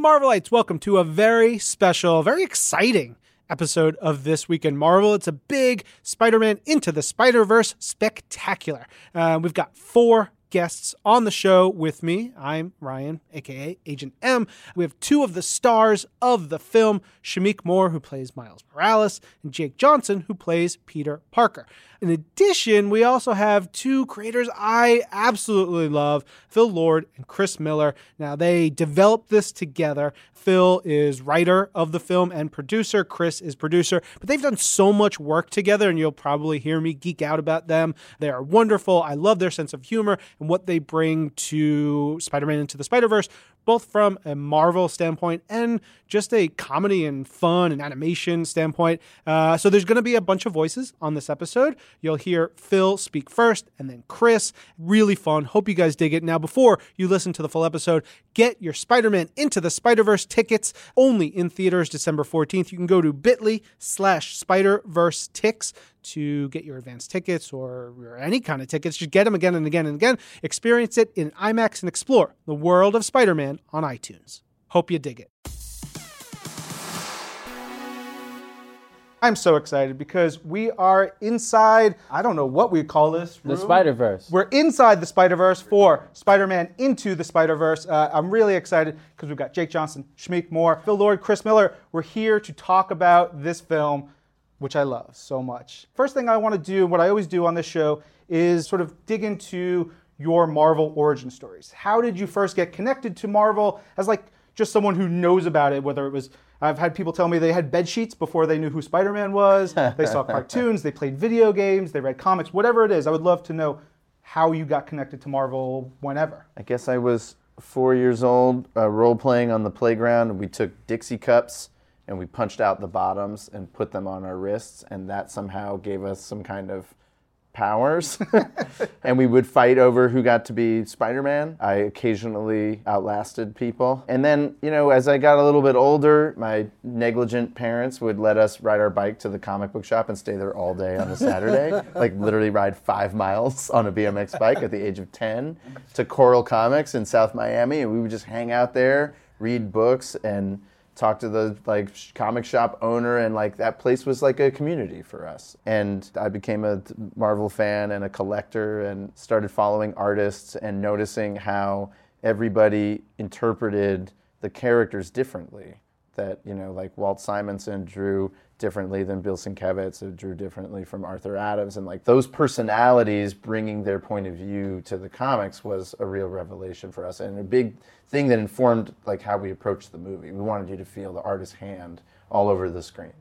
Marvelites. Welcome to a very special, very exciting episode of This Week in Marvel. It's a big Spider Man Into the Spider Verse spectacular. Uh, we've got four guests on the show with me. I'm Ryan, aka Agent M. We have two of the stars of the film Shameik Moore, who plays Miles Morales, and Jake Johnson, who plays Peter Parker. In addition, we also have two creators I absolutely love Phil Lord and Chris Miller. Now, they developed this together. Phil is writer of the film and producer, Chris is producer, but they've done so much work together, and you'll probably hear me geek out about them. They are wonderful. I love their sense of humor and what they bring to Spider Man Into the Spider Verse, both from a Marvel standpoint and just a comedy and fun and animation standpoint. Uh, so there's going to be a bunch of voices on this episode. You'll hear Phil speak first and then Chris. Really fun. Hope you guys dig it. Now, before you listen to the full episode, get your Spider Man Into the Spider Verse tickets only in theaters December 14th. You can go to bit.ly slash Spider Verse ticks to get your advance tickets or, or any kind of tickets. Just get them again and again and again. Experience it in IMAX and explore the world of Spider Man on iTunes. Hope you dig it. I'm so excited because we are inside, I don't know what we call this. The. Spider Verse. We're inside the Spider Verse for Spider Man Into the Spider Verse. Uh, I'm really excited because we've got Jake Johnson, Shameik Moore, Phil Lord, Chris Miller. We're here to talk about this film, which I love so much. First thing I want to do, what I always do on this show, is sort of dig into your Marvel origin stories. How did you first get connected to Marvel as like just someone who knows about it, whether it was I've had people tell me they had bed sheets before they knew who Spider Man was. They saw cartoons, they played video games, they read comics, whatever it is. I would love to know how you got connected to Marvel whenever. I guess I was four years old, uh, role playing on the playground, and we took Dixie cups and we punched out the bottoms and put them on our wrists, and that somehow gave us some kind of powers. and we would fight over who got to be Spider Man. I occasionally outlasted people. And then, you know, as I got a little bit older, my negligent parents would let us ride our bike to the comic book shop and stay there all day on a Saturday. like, literally ride five miles on a BMX bike at the age of 10 to Coral Comics in South Miami. And we would just hang out there, read books, and talk to the like comic shop owner and like that place was like a community for us. And i became a marvel fan and a collector and started following artists and noticing how everybody interpreted the characters differently that you know like walt simonson drew differently than bill sienkiewicz who drew differently from arthur adams and like those personalities bringing their point of view to the comics was a real revelation for us and a big thing that informed like how we approached the movie. We wanted you to feel the artist's hand all over the screen.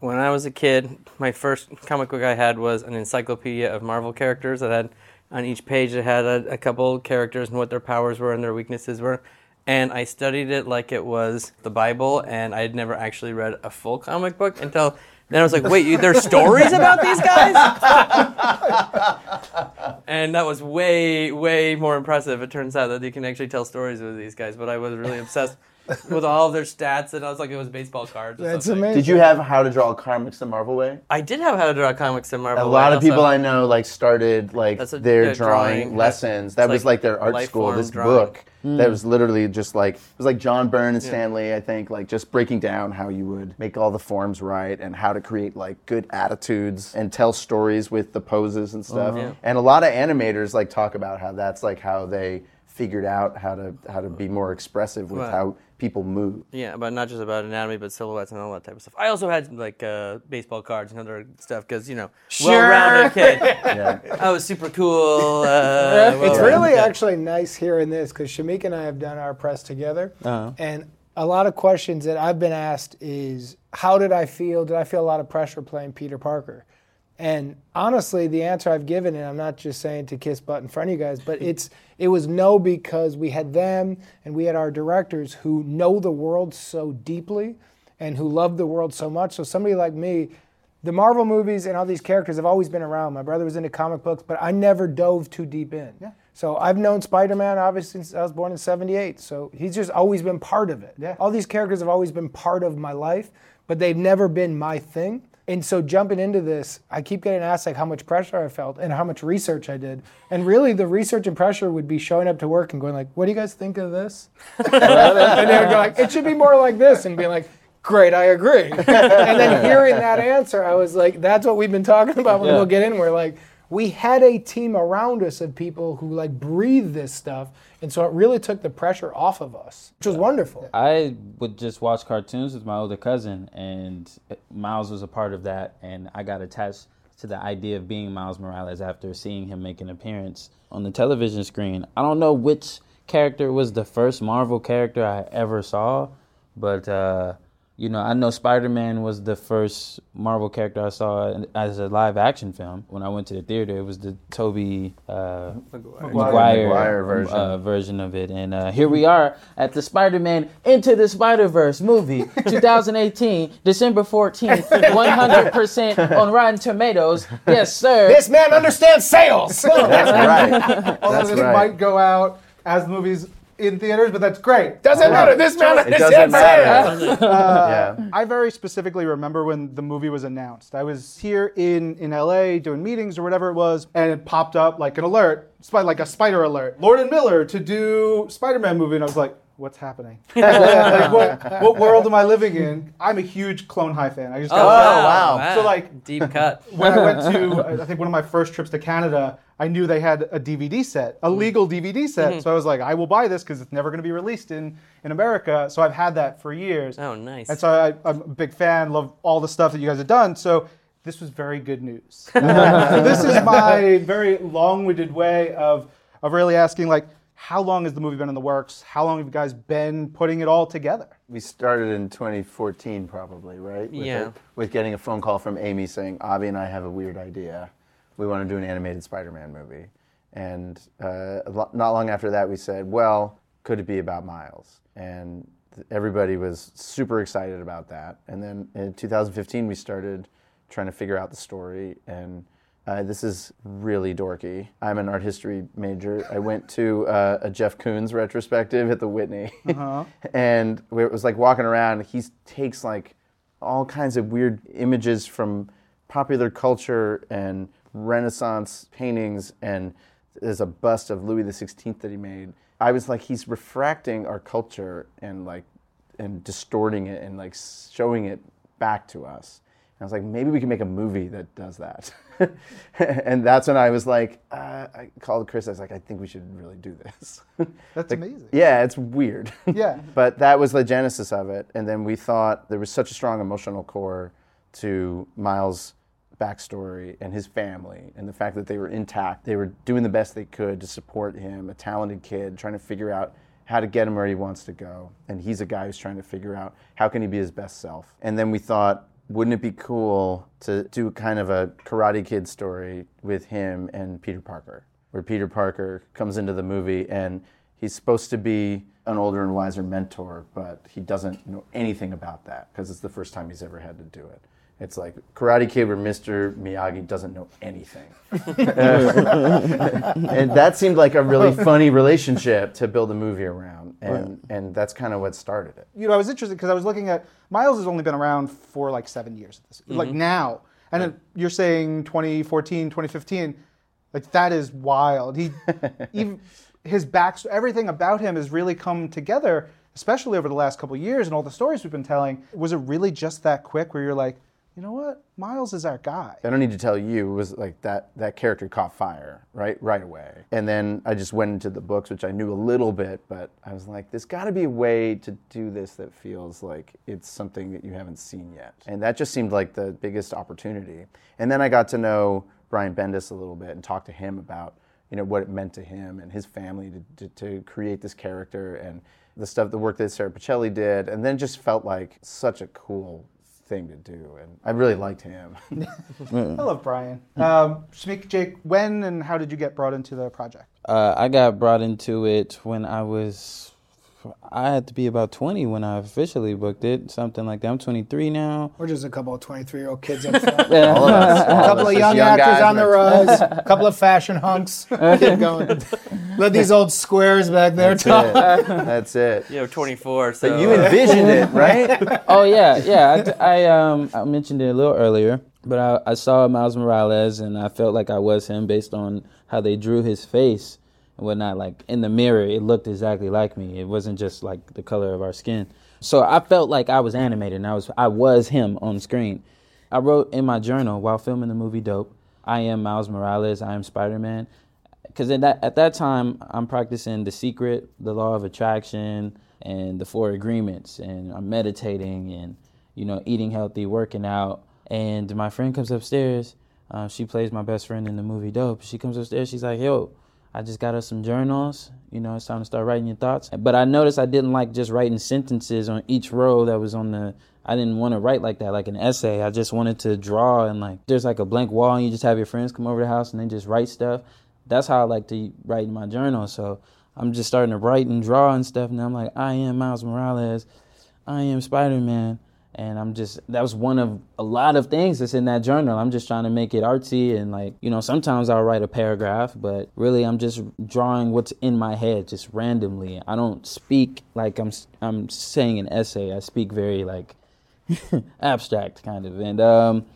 When I was a kid, my first comic book I had was an encyclopedia of Marvel characters that had on each page it had a, a couple characters and what their powers were and their weaknesses were. And I studied it like it was the Bible, and I had never actually read a full comic book until then I was like, wait, you, there's stories about these guys? and that was way, way more impressive. It turns out that you can actually tell stories with these guys, but I was really obsessed with all of their stats, and I was like, it was baseball cards. or That's something. amazing. Did you have How to Draw Comics the Marvel Way? I did have How to Draw Comics in Marvel. Way. A lot I of people also- I know like started like That's a- their yeah, drawing, drawing. lessons. That It's was like like their art life school. form This drawing. book that hmm. was literally just like it was like John Byrne and Stan Lee. I think like just breaking down how you would make all the forms right and how to create like good attitudes and tell stories with the poses and stuff. Yeah. And a lot of animators like talk about how that's like how they figured out how to how to be more expressive with Right. how people move. Yeah, but not just about anatomy, but silhouettes and all that type of stuff. I also had like uh, baseball cards and other stuff because you know, well-rounded kid. Yeah. I was super cool. Uh, it's really kid. actually nice hearing this because Shameik and I have done our press together, and a lot of questions that I've been asked is, how did I feel? Did I feel a lot of pressure playing Peter Parker? And honestly, the answer I've given, and I'm not just saying to kiss butt in front of you guys, but it's it was no because we had them and we had our directors who know the world so deeply and who love the world so much. So somebody like me, the Marvel movies and all these characters have always been around. My brother was into comic books, but I never dove too deep in. Yeah. So I've known Spider-Man obviously since I was born in '78. So he's just always been part of it. Yeah. All these characters have always been part of my life, but they've never been my thing. And so jumping into this, I keep getting asked like how much pressure I felt and how much research I did. And really the research and pressure would be showing up to work and going like, what do you guys think of this? and they would go like, it should be more like this and being like, great, I agree. and then hearing that answer, I was like, that's what we've been talking about when Yeah. we'll get in. We're like, we had a team around us of people who like breathe this stuff. And so it really took the pressure off of us, which was wonderful. I would just watch cartoons with my older cousin, and Miles was a part of that, and I got attached to the idea of being Miles Morales after seeing him make an appearance on the television screen. I don't know which character was the first Marvel character I ever saw, but uh, you know, I know Spider Man was the first Marvel character I saw as a live action film. When I went to the theater, it was the Tobey uh, Maguire, Maguire version. Uh, version of it. And uh, here we are at the Spider Man Into the Spider Verse movie, 2018, December 14th, 100% on Rotten Tomatoes. Yes, sir. This man understands sales. That's right. Although That's this right. might go out as the movie's in theaters, but that's great. Doesn't matter. This man It understands doesn't sales. matter. Uh, yeah. I very specifically remember when the movie was announced. I was here in, in LA doing meetings or whatever it was, and it popped up like an alert, like a spider alert. Lord and Miller to do Spider-Man movie, and I was like, what's happening? like, what, what world am I living in? I'm a huge Clone High fan. I just Oh, wow. wow. So, like- deep cut. when I went to, I think one of my first trips to Canada, I knew they had a DVD set, a mm-hmm. legal DVD set. Mm-hmm. So I was like, I will buy this because it's never going to be released in, in America. So I've had that for years. Oh, nice. And so I, I'm a big fan, love all the stuff that you guys have done. So this was very good news. So this is my very long-winded way of, of really asking, like, how long has the movie been in the works? How long have you guys been putting it all together? We started in 2014, probably, right? With Yeah. it- with getting a phone call from Amy saying, Avi and I have a weird idea. We want to do an animated Spider Man movie. And uh, not long after that, we said, well, could it be about Miles? And everybody was super excited about that. And then in 2015, we started trying to figure out the story. And uh, this is really dorky. I'm an art history major. I went to uh, a Jeff Koons retrospective at the Whitney, and it was like walking around. He takes like all kinds of weird images from popular culture and Renaissance paintings, and there's a bust of Louis XVI that he made. I was like, he's refracting our culture and like and distorting it and like showing it back to us. And I was like, maybe we can make a movie that does that. and that's when I was like, uh, I called Chris. I was like, I think we should really do this. That's Like, amazing. Yeah, it's weird. Yeah. but that was the genesis of it. And then we thought there was such a strong emotional core to Miles' backstory and his family and the fact that they were intact. They were doing the best they could to support him, a talented kid, trying to figure out how to get him where he wants to go. And he's a guy who's trying to figure out how can he be his best self. And then we thought, wouldn't it be cool to do kind of a Karate Kid story with him and Peter Parker, where Peter Parker comes into the movie and he's supposed to be an older and wiser mentor, but he doesn't know anything about that because it's the first time he's ever had to do it. It's like Karate Kid where Mr. Miyagi doesn't know anything. and that seemed like a really funny relationship to build a movie around. And, and that's kind of what started it. you know, I was interested because I was looking at Miles has only been around for like seven years, at this, like mm-hmm. now. And then you're saying 2014, 2015, like that is wild. He, even his back, everything about him has really come together, especially over the last couple of years and all the stories we've been telling. Was it really just that quick where you're like, you know what, Miles is our guy? I don't need to tell you, it was like that that character caught fire right right away. And then I just went into the books, which I knew a little bit, but I was like, there's got to be a way to do this that feels like it's something that you haven't seen yet. And that just seemed like the biggest opportunity. And then I got to know Brian Bendis a little bit and talk to him about you know what it meant to him and his family to, to, to create this character and the stuff, the work that Sara Pichelli did, and then just felt like such a cool thing to do, and I really liked him. I love Brian. Um, Shameik, Jake, when and how did you get brought into the project? Uh, I got brought into it when I was I had to be about 20 when I officially booked it, something like that. I'm 23 now. We're just a couple of 23 year old kids up front. Yeah. All of us. all A couple us, of just young, actors on the next- rise, a couple of fashion hunks. Keep going. Let these old squares back there That's talk. it. That's it. You know, 24. So But you envisioned it, right? oh yeah, yeah. I, I um I mentioned it a little earlier, but I, I saw Miles Morales and I felt like I was him based on how they drew his face and whatnot. Like in the mirror, it looked exactly like me. It wasn't just like the color of our skin. So I felt like I was animated and I was I was him on screen. I wrote in my journal while filming the movie Dope, I am Miles Morales, I am Spider Man. Because at that, at that time, I'm practicing The Secret, the Law of Attraction, and the Four Agreements, and I'm meditating and, you know, eating healthy, working out. And my friend comes upstairs. Uh, she plays my best friend in the movie Dope. She comes upstairs. She's like, yo, I just got us some journals. You know, it's time to start writing your thoughts. But I noticed I didn't like just writing sentences on each row that was on the. I didn't want to write like that, like an essay. I just wanted to draw and like there's like a blank wall and you just have your friends come over the house and they just write stuff. That's how I like to write in my journal. So I'm just starting to write and draw and stuff. And I'm like, I am Miles Morales. I am Spider Man. And I'm just, that was one of a lot of things that's in that journal. I'm just trying to make it artsy and like, you know, sometimes I'll write a paragraph, but really I'm just drawing what's in my head just randomly. I don't speak like I'm, I'm saying an essay. I speak very like abstract kind of. And um,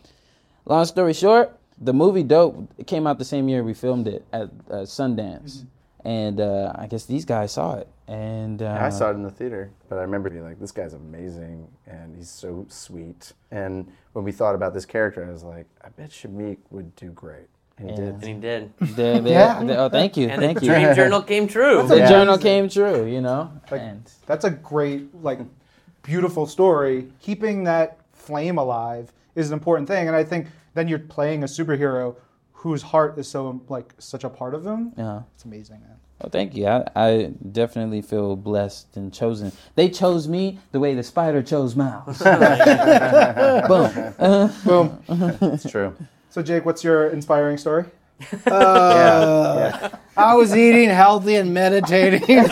long story short, the movie Dope it came out the same year we filmed it at uh, Sundance. And uh, I guess these guys saw it. And uh, I saw it in the theater, but I remember being like, "This guy's amazing, and he's so sweet." And when we thought about this character, I was like, "I bet Shameik would do great," and he did. and he did. They, they, Yeah. they- oh, thank you, And thank the you. dream journal came true. The Yeah. journal came true, you know. Like- and That's a great, like, beautiful story. Keeping that flame alive is an important thing, and I think then you're playing a superhero whose heart is so like such a part of them. yeah. It's amazing, man. Well, thank you. I, I definitely feel blessed and chosen. They chose me the way the spider chose Miles. Boom. Boom. Uh-huh. it's true. So, Jake, what's your inspiring story? Uh, yeah, I was eating healthy and meditating.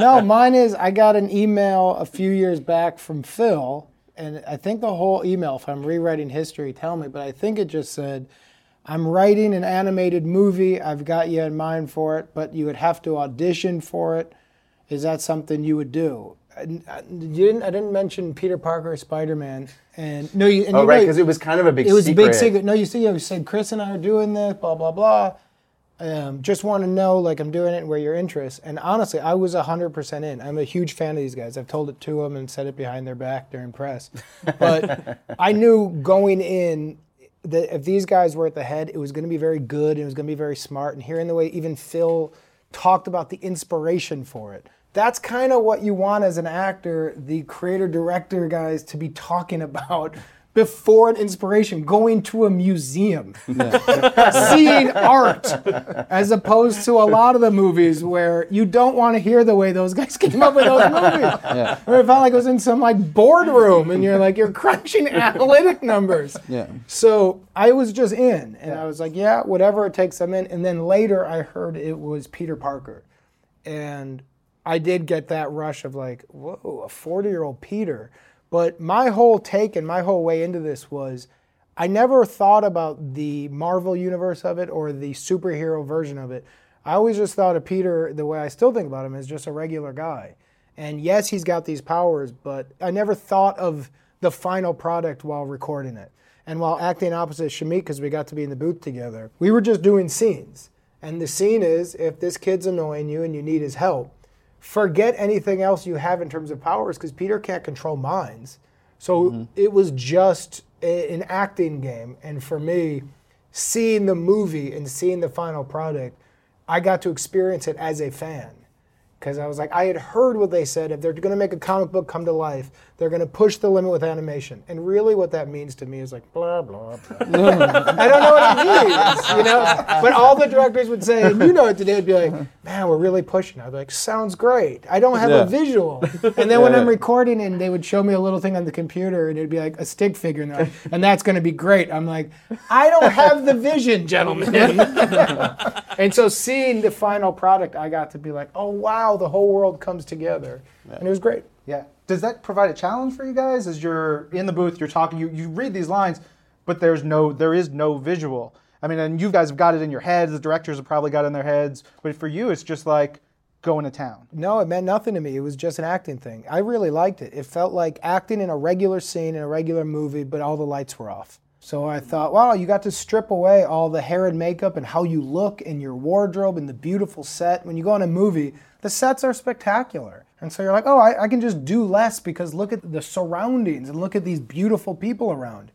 no, mine is I got an email a few years back from Phil, and I think the whole email, if I'm rewriting history, tell me, but I think it just said, I'm writing an animated movie. I've got you in mind for it, but you would have to audition for it. Is that something you would do? And, uh, didn't. I didn't mention Peter Parker, Spider Man, and no, you. And Oh, you right, because it was kind of a big. Secret. It was secret. a big secret. No, you see, you said Chris and I are doing this, blah blah blah. Um, just want to know, like, I'm doing it and where your interests. And honestly, I was 100% in. I'm a huge fan of these guys. I've told it to them and said it behind their back during press. But I knew going in that if these guys were at the head, it was going to be very good. And it was going to be very smart. And hearing the way even Phil talked about the inspiration for it. That's kind of what you want as an actor, the creator director guys to be talking about before an inspiration, going to a museum, seeing art, as opposed to a lot of the movies where you don't want to hear the way those guys came up with those movies. Yeah. Or it felt like it was in some like boardroom and you're like, you're crunching analytic numbers. Yeah. So I was just in, and I was like, yeah, whatever it takes, I'm in. And then later I heard it was Peter Parker. And I did get that rush of like, whoa, a 40 year old Peter. But my whole take and my whole way into this was I never thought about the Marvel universe of it or the superhero version of it. I always just thought of Peter, the way I still think about him, as just a regular guy. And yes, he's got these powers, but I never thought of the final product while recording it. And while acting opposite Shameik, because we got to be in the booth together, we were just doing scenes. And the scene is if this kid's annoying you and you need his help, forget anything else you have in terms of powers because Peter can't control minds. So mm-hmm. it was just a, an acting game. And for me, seeing the movie and seeing the final product, I got to experience it as a fan. Because I was like, I had heard what they said. If they're going to make a comic book come to life, they're going to push the limit with animation. And really, what that means to me is like, blah, blah, blah. I don't know what it means, you know? But all the directors would say, and you know what today, would be like, man, we're really pushing. I'd be like, sounds great. I don't have Yeah. a visual. And then when I'm recording and they would show me a little thing on the computer and it'd be like a stick figure and, like, and that's going to be great. I'm like, I don't have the vision, gentlemen. and so seeing the final product, I got to be like, oh, wow, how the whole world comes together, and it was great. Yeah. Does that provide a challenge for you guys as you're in the booth, you're talking, you, you read these lines, but there's no there is no visual. I mean, and you guys have got it in your heads, the directors have probably got it in their heads, but for you it's just like going to town. No, it meant nothing to me. It was just an acting thing. I really liked it. It felt like acting in a regular scene in a regular movie, but all the lights were off. So I thought, wow, you got to strip away all the hair and makeup and how you look and your wardrobe and the beautiful set. When you go on a movie, the sets are spectacular. And so you're like, oh, I, I can just do less because look at the surroundings and look at these beautiful people around.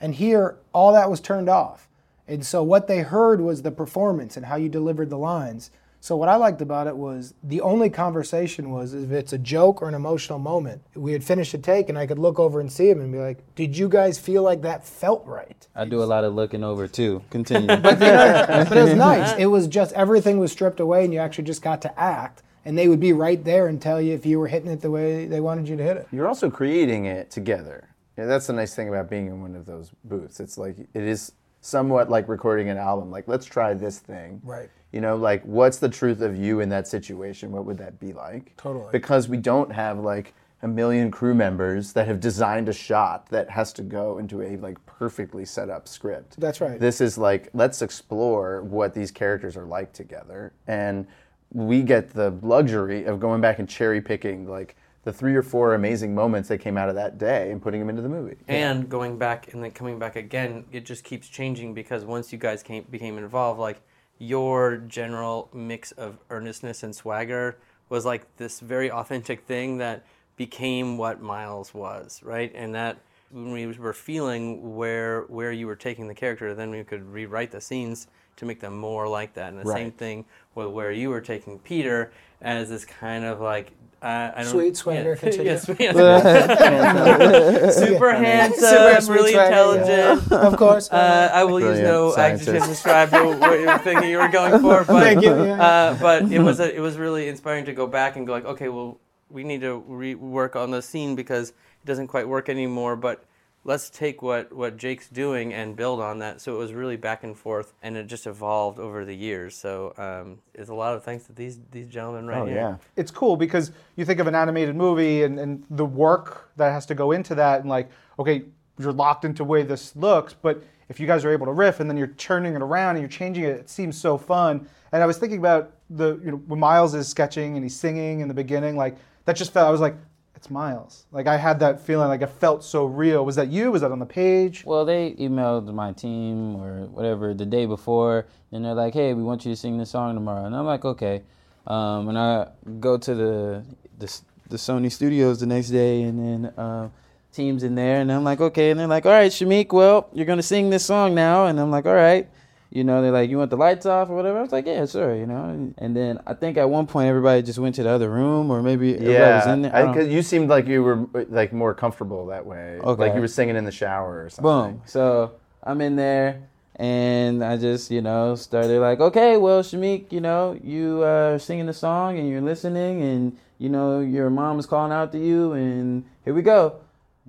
And here, all that was turned off. And so what they heard was the performance and how you delivered the lines. So what I liked about it was the only conversation was if it's a joke or an emotional moment. We had finished a take and I could look over and see him and be like, "Did you guys feel like that felt right?" I do a lot of looking over too. Continue. but it was nice. It was just everything was stripped away and you actually just got to act. And they would be right there and tell you if you were hitting it the way they wanted you to hit it. You're also creating it together. Yeah, that's the nice thing about being in one of those booths. It's like it is somewhat like recording an album. Like, let's try this thing. Right. You know, like what's the truth of you in that situation? What would that be like? Totally. Because we don't have like a million crew members that have designed a shot that has to go into a like perfectly set up script. That's right. This is like let's explore what these characters are like together and we get the luxury of going back and cherry picking like the three or four amazing moments that came out of that day and putting them into the movie. And going back and then coming back again, it just keeps changing because once you guys came became involved, like your general mix of earnestness and swagger was like this very authentic thing that became what Miles was, right? And that when we were feeling where where you were taking the character, then we could rewrite the scenes to make them more like that. And the same thing with where you were taking Peter as this kind of like uh, I don't Sweet swagger, yeah, continue. yeah, sweet- super handsome, Super really swagger, intelligent. yeah. Of course. Uh, I will use no scientist. adjective to describe what what you were thinking you were going for, but Thank you. Yeah, yeah. uh, but it was a, it was really inspiring to go back and go like, okay, well, we need to rework on the scene because it doesn't quite work anymore. But let's take what what Jake's doing and build on that. So it was really back and forth, and it just evolved over the years. So um, it's a lot of thanks to these these gentlemen right Oh here. yeah. It's cool because you think of an animated movie and, and the work that has to go into that and like, okay, you're locked into the way this looks, but if you guys are able to riff and then you're turning it around and you're changing it, it seems so fun. And I was thinking about the you know when Miles is sketching and he's singing in the beginning, like that just felt I was like, it's Miles. Like I had that feeling, like it felt so real. Was that you? Was that on the page? Well, they emailed my team or whatever the day before, and they're like, "Hey, we want you to sing this song tomorrow." And I'm like, "Okay." Um, and I go to the, the the Sony studios the next day, and then uh, teams in there, and I'm like, "Okay." And they're like, "All right, Shameik, well, you're gonna sing this song now." And I'm like, "All right." You know, they're like, "You want the lights off or whatever?" I was like, "Yeah, sure." You know, and, and then I think at one point everybody just went to the other room, or maybe everybody was in there. Because you seemed like you were like more comfortable that way. Okay. Like you were singing in the shower or something. Boom. So I'm in there and I just, you know, started like, okay, well, Shameik, you know, you uh, are singing the song and you're listening and, you know, your mom is calling out to you and here we go.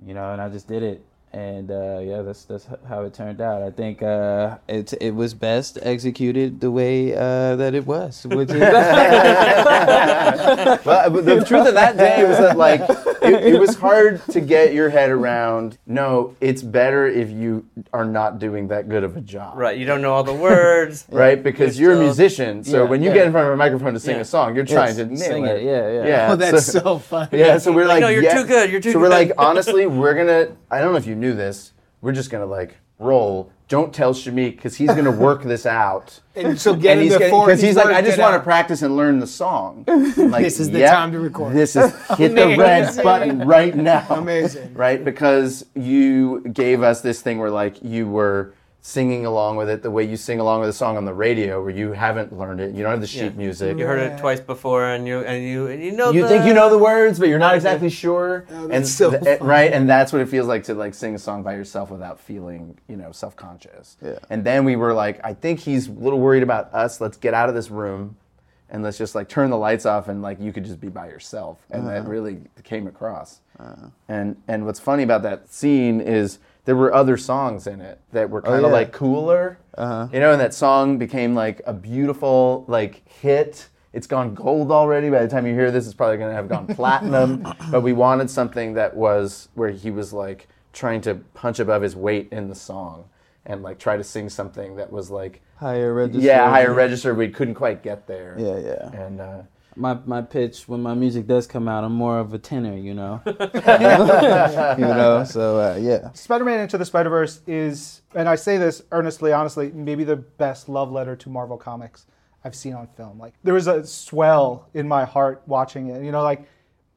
You know, and I just did it. And uh, yeah, that's that's how it turned out. I think uh, it it was best executed the way uh, that it was, which is well, but the truth of that day was that like it, it was hard to get your head around. No, it's better if you are not doing that good of a job. Right, you don't know all the words. Right, because You're you're, a musician, so Yeah, when you yeah. get in front of a microphone to sing Yeah. a song, you're trying Yes, to nail sing it. it, yeah, yeah. yeah. oh, that's so, funny. Yeah, so we're Like, like, no, you're yeah. too good, you're too so we're like, honestly, we're gonna. I don't know if you knew this. We're just gonna like roll. Don't tell Shameik because he's gonna work this out. And so get he's before because he's like, I just want to practice and learn the song. I'm like, This is the "Yep, time to record." This is hit the red Amazing. button right now. Amazing. right? Because you gave us this thing where like you were singing along with it the way you sing along with a song on the radio, where you haven't learned it. You don't have the sheet Yeah. music. You heard it twice before, and you and you and you know. You the, think you know the words, but you're not exactly sure. Oh, that's and so th- right, and that's what it feels like to like sing a song by yourself without feeling, you know, self-conscious. Yeah. And then we were like, I think he's a little worried about us. Let's get out of this room, and let's just like turn the lights off, and like you could just be by yourself. And that uh-huh. really came across. Uh-huh. And and what's funny about that scene is there were other songs in it that were kind of yeah. like cooler. You know, and that song became like a beautiful like hit it's gone gold already. By the time you hear this, it's probably going to have gone platinum. but we wanted something that was where he was like trying to punch above his weight in the song and like try to sing something that was like Higher register. yeah higher register. We couldn't quite get there. Yeah, yeah. And uh, My my pitch when my music does come out, I'm more of a tenor, you know. you know, so uh, yeah. Spider-Man Into the Spider-Verse is, and I say this earnestly, honestly, maybe the best love letter to Marvel Comics I've seen on film. Like there was a swell in my heart watching it. You know, like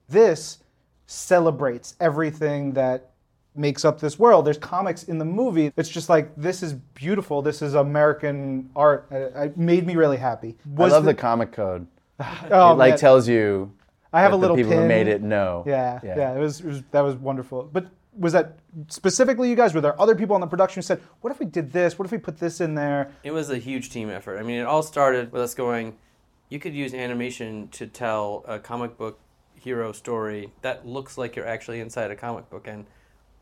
this celebrates everything that makes up this world. There's comics in the movie. It's just like this is beautiful. This is American art. It, it made me really happy. I Was love the, comic code. oh, it like man. tells you. I have a little the people who made it know. Yeah, yeah, it, was, it was that was wonderful. But was that specifically you guys? Were there other people on the production who said, "What if we did this? What if we put this in there?" It was a huge team effort. I mean, it all started with us going, you could use animation to tell a comic book hero story that looks like you're actually inside a comic book. And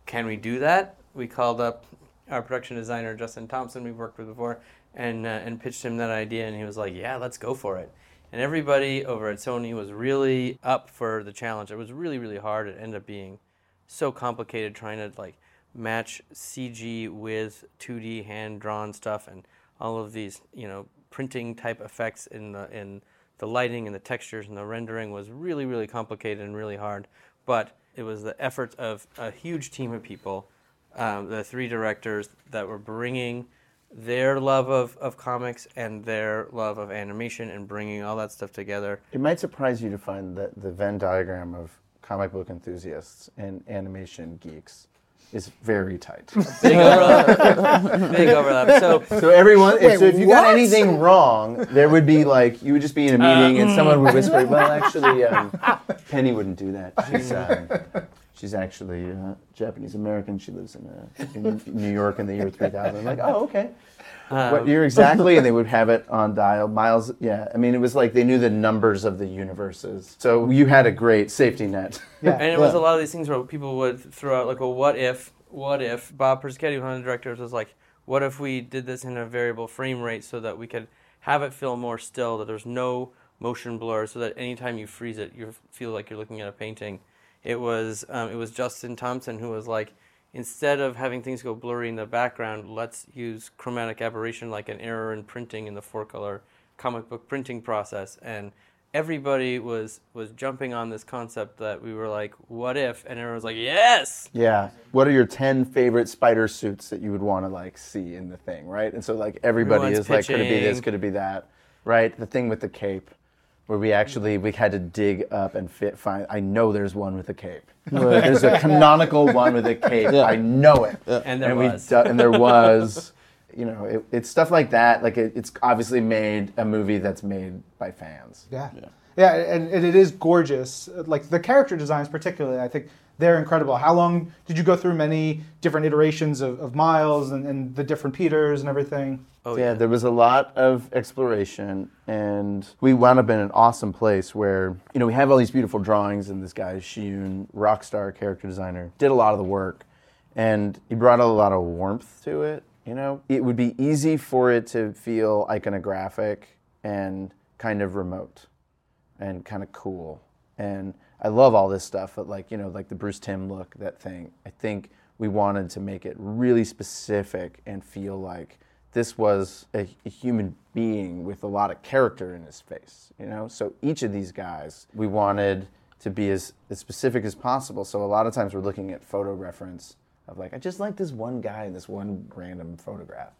can we do that? We called up our production designer, Justin Thompson, we've worked with before, and, uh, and pitched him that idea. And he was like, yeah, let's go for it. And everybody over at Sony was really up for the challenge. It was really, really hard. It ended up being so complicated trying to like match CG with 2D hand drawn stuff and all of these, you know, printing type effects in the in the lighting and the textures and the rendering was really really complicated and really hard. But it was the efforts of a huge team of people, um, the three directors that were bringing their love of, of comics and their love of animation and bringing all that stuff together. It might surprise you to find that the Venn diagram of comic book enthusiasts and animation geeks is very tight. Big overlap. Big overlap. So so everyone, Wait, so if you got what? anything wrong, there would be like you would just be in a meeting and someone would whisper, "Well, actually, um, Penny wouldn't do that. She's um, she's actually uh, Japanese American. She lives in, uh, in New York in the year 3000." I'm like, "Oh, okay." what year exactly? And they would have it on dial. Miles, yeah. I mean, it was like they knew the numbers of the universes. So you had a great safety net. Yeah, And it was a lot of these things where people would throw out like, well, what if, what if Bob Persichetti, one of the directors, was like, what if we did this in a variable frame rate so that we could have it feel more still, that there's no motion blur, so that anytime you freeze it, you feel like you're looking at a painting. It was um, it was Justin Thompson who was like, instead of having things go blurry in the background, let's use chromatic aberration like an error in printing in the four color comic book printing process and everybody was was jumping on this concept that we were like what if and everyone was like yes Yeah. What are your ten favorite spider suits that you would want to like see in the thing, right? And so like everybody Everyone's is like, could it be this? Could it be that? Right? The thing with the cape, where we actually we had to dig up and fit find. I know there's one with a cape. there's a canonical one with a cape. I know it. And there we was. du- and there was. You know, it, it's stuff like that. Like it, it's obviously made a movie that's made by fans. Yeah. Yeah, and, and it is gorgeous. Like the character designs, particularly, I think they're incredible. How long did you go through many different iterations of, of Miles and, and the different Peters and everything? oh yeah, there was a lot of exploration, and we wound up in an awesome place where you know we have all these beautiful drawings, and this guy Shiyoon, rock star character designer, did a lot of the work, and he brought a lot of warmth to it. You know, it would be easy for it to feel iconographic and kind of remote, and kind of cool. And I love all this stuff, but like you know, like the Bruce Timm look, that thing. I think we wanted to make it really specific and feel like this was a, a human being with a lot of character in his face. You know, so each of these guys, we wanted to be as, as specific as possible. So a lot of times we're looking at photo reference of like, I just like this one guy in this one random photograph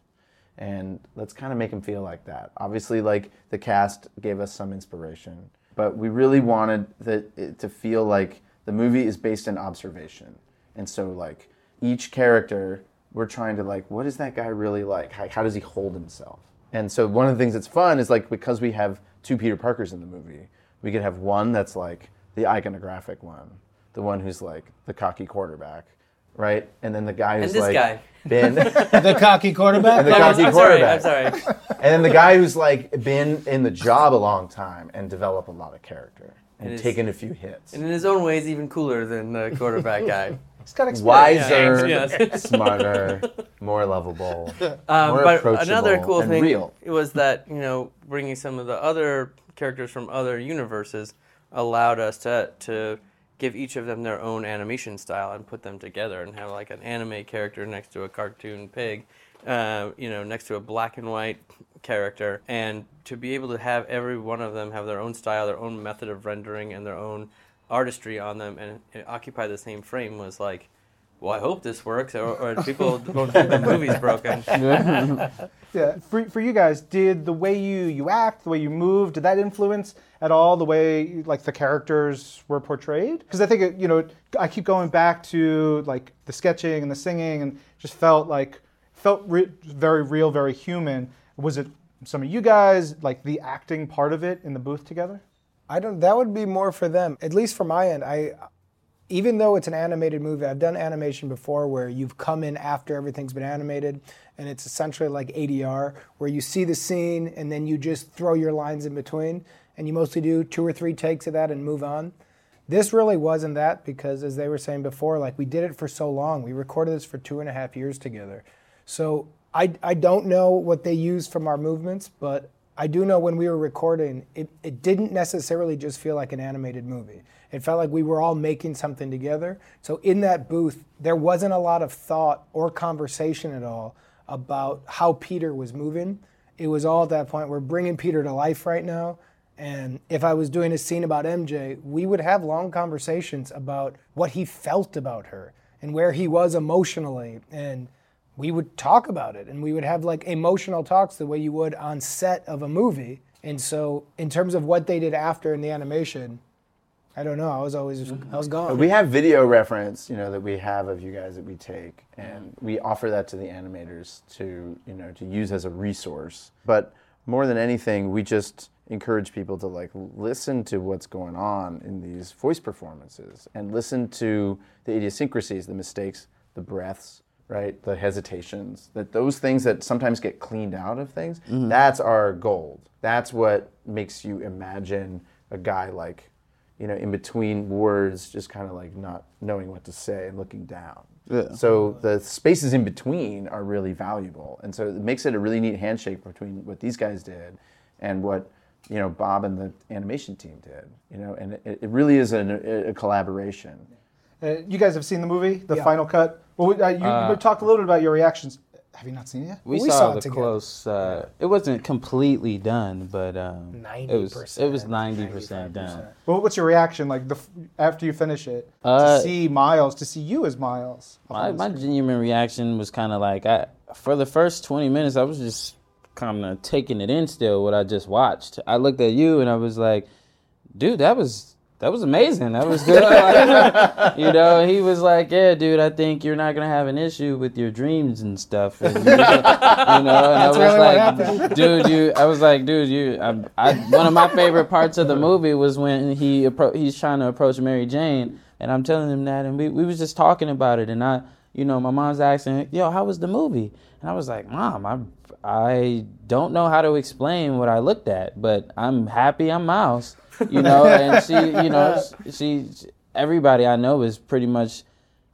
and let's kind of make him feel like that. Obviously, like the cast gave us some inspiration, but we really wanted that it to feel like the movie is based in observation, and so like each character, we're trying to like, what is that guy really like? How, how does he hold himself? And so one of the things that's fun is like because we have two Peter Parkers in the movie, we could have one that's like the iconographic one, the one who's like the cocky quarterback, right? And then the guy who's this like guy. been. The cocky quarterback. the cocky I'm sorry quarterback. i'm sorry And then the guy who's like been in the job a long time and developed a lot of character and It is- taken a few hits. and in his own way is even cooler than the quarterback guy He's got experience. Wiser, Yes. smarter, more lovable. Um, More but approachable another cool and thing real. was that you know bringing some of the other characters from other universes allowed us to to give each of them their own animation style and put them together and have like an anime character next to a cartoon pig, uh, you know, next to a black and white character, and to be able to have every one of them have their own style, their own method of rendering, and their own artistry on them, and, and occupy the same frame was like. Well, I hope this works, or, or people won't think the movie's broken. Yeah. For, for you guys, did the way you, you act, the way you move, did that influence at all the way like the characters were portrayed? Because I think it, you know I keep going back to like the sketching and the singing, and just felt like felt re- very real, very human. Was it some of you guys like the acting part of it in the booth together? I don't. That would be more for them. At least from my end, I. Even though it's an animated movie, I've done animation before where you've come in after everything's been animated, and it's essentially like ADR, where you see the scene and then you just throw your lines in between, and you mostly do two or three takes of that and move on. This really wasn't that because, as they were saying before, like we did it for so long. We recorded this for two and a half years together. So I, I don't know what they used from our movements, but I do know when we were recording, it, it didn't necessarily just feel like an animated movie. It felt like we were all making something together. So in that booth, there wasn't a lot of thought or conversation at all about how Peter was moving. It was all at that point, we're bringing Peter to life right now. And if I was doing a scene about MJ, we would have long conversations about what he felt about her and where he was emotionally. And we would talk about it and we would have like emotional talks the way you would on set of a movie. And so, in terms of what they did after in the animation, I don't know. I was always I was gone. We have video reference, you know, that we have of you guys that we take, and we offer that to the animators to, you know, to use as a resource. But more than anything, we just encourage people to like listen to what's going on in these voice performances and listen to the idiosyncrasies, the mistakes, the breaths, right? The hesitations, that those things that sometimes get cleaned out of things, mm-hmm. that's our gold. That's what makes you imagine a guy like, you know, in between words, just kind of like not knowing what to say and looking down. Yeah. So the spaces in between are really valuable, and so it makes it a really neat handshake between what these guys did and what you know Bob and the animation team did. You know, and it, it really is an, a collaboration. Uh, you guys have seen the movie, the Yeah. final cut. Well, we- uh, you, you talked a little bit about your reactions. Have you not seen it yet? We, We saw, saw it the together. close. Uh, it wasn't completely done, but um, it was. 90%, It was ninety percent done. Well, what's your reaction like the, after you finish it Uh, to see Miles, to see you as Miles? My, my genuine reaction was kind of like I for the first 20 minutes I was just kind of taking it in still what I just watched. I looked at you and I was like, dude, that was that was amazing. That was good. Like, you know, he was like, yeah, dude, I think you're not gonna have an issue with your dreams and stuff. And, you know, and I was really like, dude, you. I was like, dude, you. I, I, one of my favorite parts of the movie was when he appro- he's trying to approach Mary Jane, and I'm telling him that, and we we was just talking about it, and I, you know, my mom's asking, yo, how was the movie? And I was like, mom, I I don't know how to explain what I looked at, but I'm happy I'm Miles, you know, and she, you know, she, everybody I know is pretty much.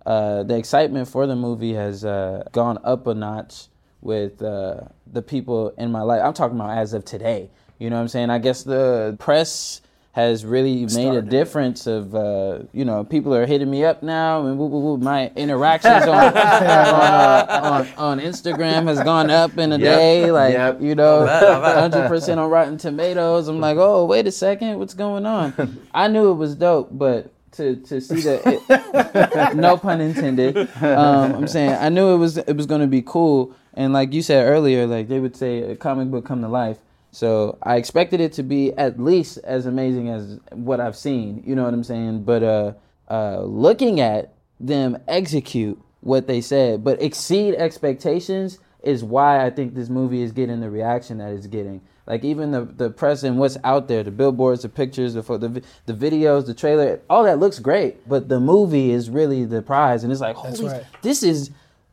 Uh, the excitement for the movie has uh, gone up a notch with uh, the people in my life. I'm talking about as of today. You know what I'm saying? I guess the press has really made a difference of uh, you know people are hitting me up now and woo, woo, woo. my interactions on on, uh, on on Instagram has gone up in a Yep. day like Yep. you know bet, I bet. hundred percent on Rotten Tomatoes I'm like oh wait a second what's going on I knew it was dope but to to see that it, no pun intended. Um, I'm saying I knew it was it was gonna be cool, and like you said earlier, like they would say a comic book come to life. So I expected it to be at least as amazing as what I've seen. You know what I'm saying? But uh, uh, looking at them execute what they said, but exceed expectations is why I think this movie is getting the reaction that it's getting. Like even the the press and what's out there, the billboards, the pictures, the the the videos, the trailer, all that looks great, but the movie is really the prize, and it's like, holy, right. this is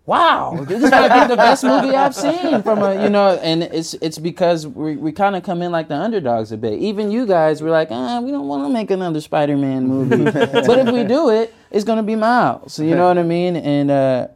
wow, this might be the best movie I've seen from a, you know, and it's it's because we we kind of come in like the underdogs a bit. Even you guys were like, ah, we don't want to make another Spider-Man movie, but if we do it, it's gonna be Miles. So you know what I mean? And uh,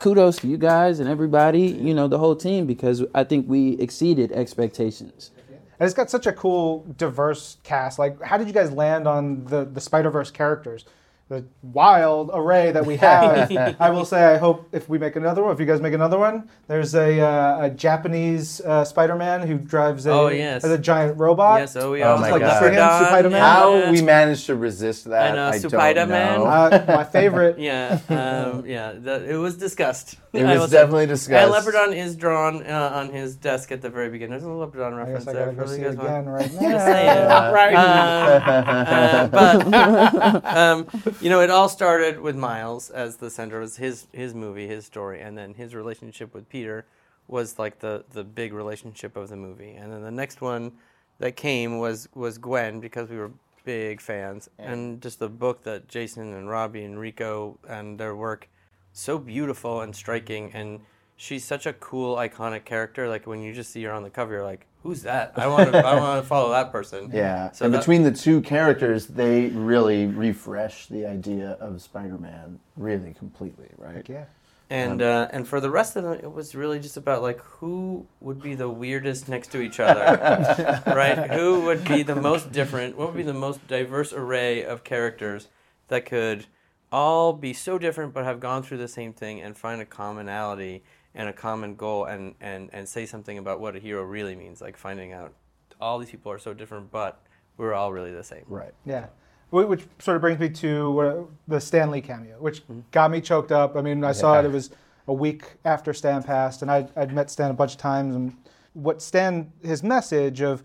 kudos to you guys and everybody, you know, the whole team because I think we exceeded expectations. And it's got such a cool, diverse cast. Like, how did you guys land on the the Spider Verse characters? The wild array that we have. I will say, I hope if we make another one, if you guys make another one, there's a, uh, a Japanese uh, Spider-Man who drives a, Oh, yes. a giant robot. Yes, oh, we Oh my like God. him, Spider-Man? How yeah. we managed to resist that, I know, I don't Spider-Man. know. Uh, my favorite. Yeah, um, yeah. The, it was discussed. It was will say. definitely discussed. And Leopardon is drawn uh, on his desk at the very beginning. There's a Leopardon I reference guess I there. gotta go see it again right Just now. saying. right Uh, but um, you know, it all started with Miles as the center. It was his his movie, his story, and then his relationship with Peter was like the the big relationship of the movie. And then the next one that came was was Gwen because we were big fans, and just the book that Jason and Robbie and Rico and their work so beautiful and striking and. She's such a cool, iconic character. Like when you just see her on the cover, you're like, "Who's that? I want to, I want to follow that person." Yeah, So and that- between the two characters, they really refresh the idea of Spider-Man really completely, right? Yeah. And uh, and for the rest of it, it was really just about like who would be the weirdest next to each other, right? Who would be the most different? What would be the most diverse array of characters that could all be so different but have gone through the same thing and find a commonality and a common goal and and and say something about what a hero really means, like finding out all these people are so different, but we're all really the same. Right. Yeah. Which sort of brings me to the Stan Lee cameo, which Mm-hmm. got me choked up. I mean, I saw it, it was a week after Stan passed, and I'd, I'd met Stan a bunch of times. And what Stan, his message of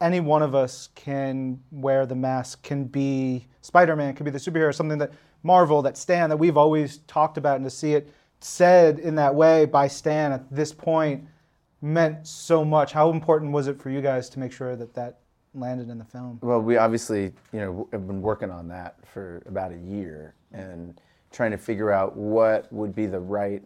any one of us can wear the mask, can be Spider Man, can be the superhero, something that Marvel, that Stan, that we've always talked about, and to see it said in that way by Stan at this point meant so much. How important was it for you guys to make sure that that landed in the film? Well, we obviously, you know, have been working on that for about a year and trying to figure out what would be the right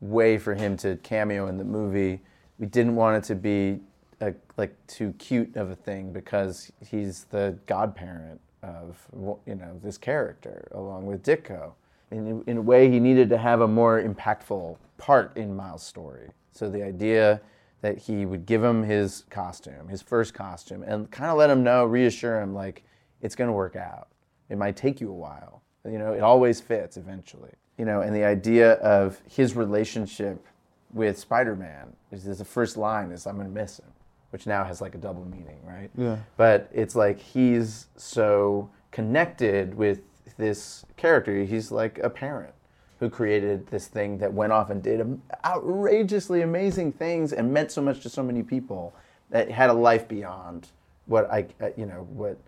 way for him to cameo in the movie. We didn't want it to be a, like too cute of a thing because he's the godparent of you know this character along with Ditko. In, in a way, he needed to have a more impactful part in Miles' story. So the idea that he would give him his costume, his first costume, and kind of let him know, reassure him, like it's going to work out. It might take you a while. You know, it always fits eventually. You know, and the idea of his relationship with Spider-Man is, is the first line is "I'm going to miss him," which now has like a double meaning, right? Yeah. But it's like he's so connected with this character. He's like a parent who created this thing that went off and did outrageously amazing things and meant so much to so many people that had a life beyond what I, uh, you know, what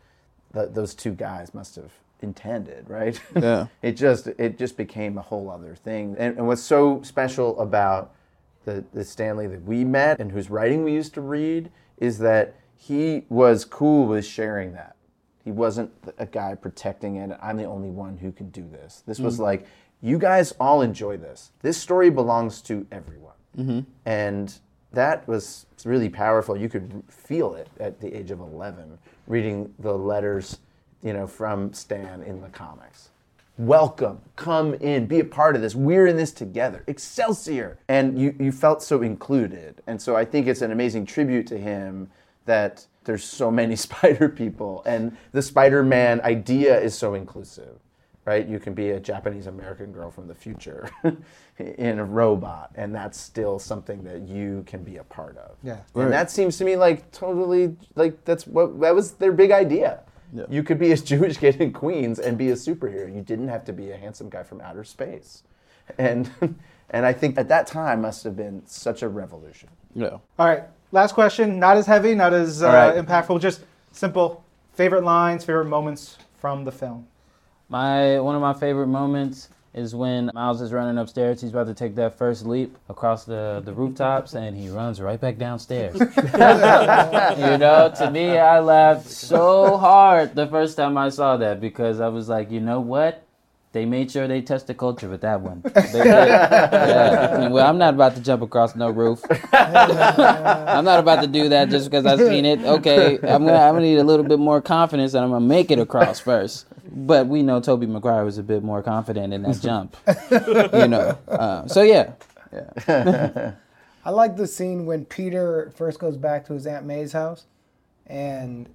the, those two guys must have intended, right? Yeah. it just it just became a whole other thing. And, and what's so special about the, the Stan Lee that we met and whose writing we used to read is that he was cool with sharing that. He wasn't a guy protecting it. I'm the only one who can do this. This was mm. like, you guys all enjoy this. This story belongs to everyone. Mm-hmm. And that was really powerful. You could feel it at the age of 11, reading the letters, you know, from Stan in the comics. Welcome, come in, be a part of this. We're in this together. Excelsior! And you, you felt so included. And so I think it's an amazing tribute to him that there's so many spider people and the Spider-Man idea is so inclusive. Right? You can be a Japanese American girl from the future in a robot, and that's still something that you can be a part of. Yeah. And that seems to me like totally like that's what that was their big idea. You could be a Jewish kid in Queens and be a superhero. You didn't have to be a handsome guy from outer space. And and I think at that time must have been such a revolution. Yeah. All right, last question. Not as heavy, not as uh, All right. impactful. Just simple. Favorite lines, favorite moments from the film. My one of my favorite moments is when Miles is running upstairs. He's about to take that first leap across the, the rooftops, and he runs right back downstairs. you know, to me, I laughed so hard the first time I saw that because I was like, you know what? They made sure they touched the culture with that one. They did. yeah. Well, I'm not about to jump across no roof. I'm not about to do that just because I've seen it. Okay, I'm gonna, I'm gonna need a little bit more confidence, and I'm gonna make it across first. But we know Tobey Maguire was a bit more confident in that jump. you know. Uh, so yeah. Yeah. I like the scene when Peter first goes back to his Aunt May's house. And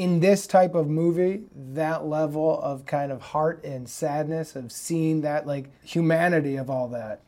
in this type of movie, that level of kind of heart and sadness of seeing that like humanity of all that,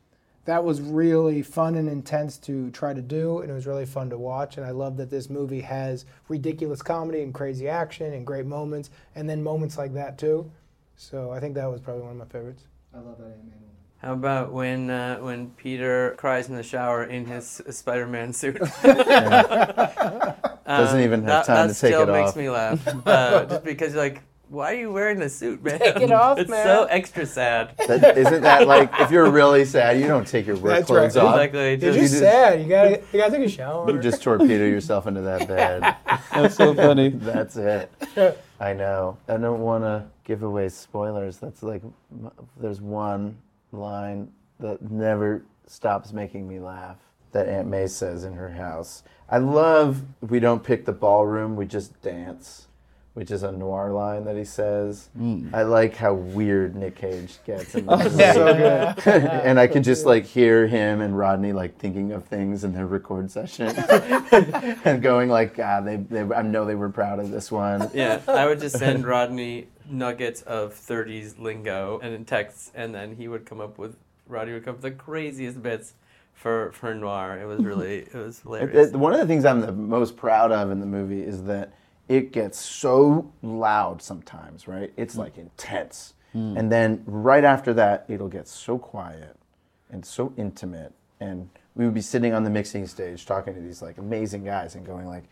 that was really fun and intense to try to do. And it was really fun to watch. And I love that this movie has ridiculous comedy and crazy action and great moments, and then moments like that too. So I think that was probably one of my favorites. I love that Ant Man movie. How about when uh, when Peter cries in the shower in his Spider-Man suit? Doesn't even have that, time that to take still it makes me laugh. Uh, just because you're like, why are you wearing the suit, man? Take it off, it's man. so extra sad. That, isn't that like if you're really sad, you don't take your work That's clothes right. off. Exactly. You're Just, just just- sad. You gotta, you gotta take a shower. You just torpedo yourself into that bed. That's so funny. That's it. I know. I don't want to give away spoilers. That's like, there's one line that never stops making me laugh that Aunt May says in her house. I love, we don't pick the ballroom, we just dance, which is a noir line that he says. Mm. I like how weird Nick Cage gets in the oh, movie. So good. and I can just like hear him and Rodney like thinking of things in their record session and going like, God, they, they, I know they were proud of this one. yeah, I would just send Rodney nuggets of 30s lingo and in texts, and then he would come up with Rodney would come up with the craziest bits for for noir. It was really it was hilarious. it- one of the things I'm the most proud of in the movie is that it gets so loud sometimes, right? It's like intense. Hmm. And then right after that, it'll get so quiet and so intimate. And we would be sitting on the mixing stage talking to these like amazing guys and going like,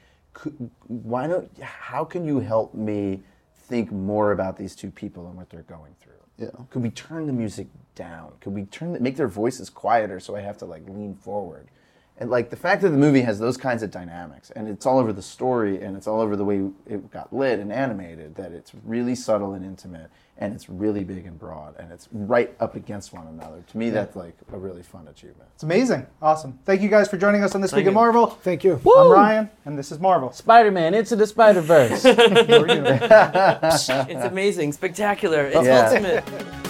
why don't, how can you help me think more about these two people and what they're going through? Yeah. Could we turn the music down? Could we turn the, make their voices quieter so I have to like lean forward? And like the fact that the movie has those kinds of dynamics and it's all over the story and it's all over the way it got lit and animated that it's really subtle and intimate and it's really big and broad and it's right up against one another. To me, that's like a really fun achievement. It's amazing. Awesome. Thank you guys for joining us on This Week Thank in you. Marvel. Thank you. I'm Ryan, and this is Marvel. Spider-Man into the Spider-Verse. it's amazing, spectacular, it's Yeah. ultimate.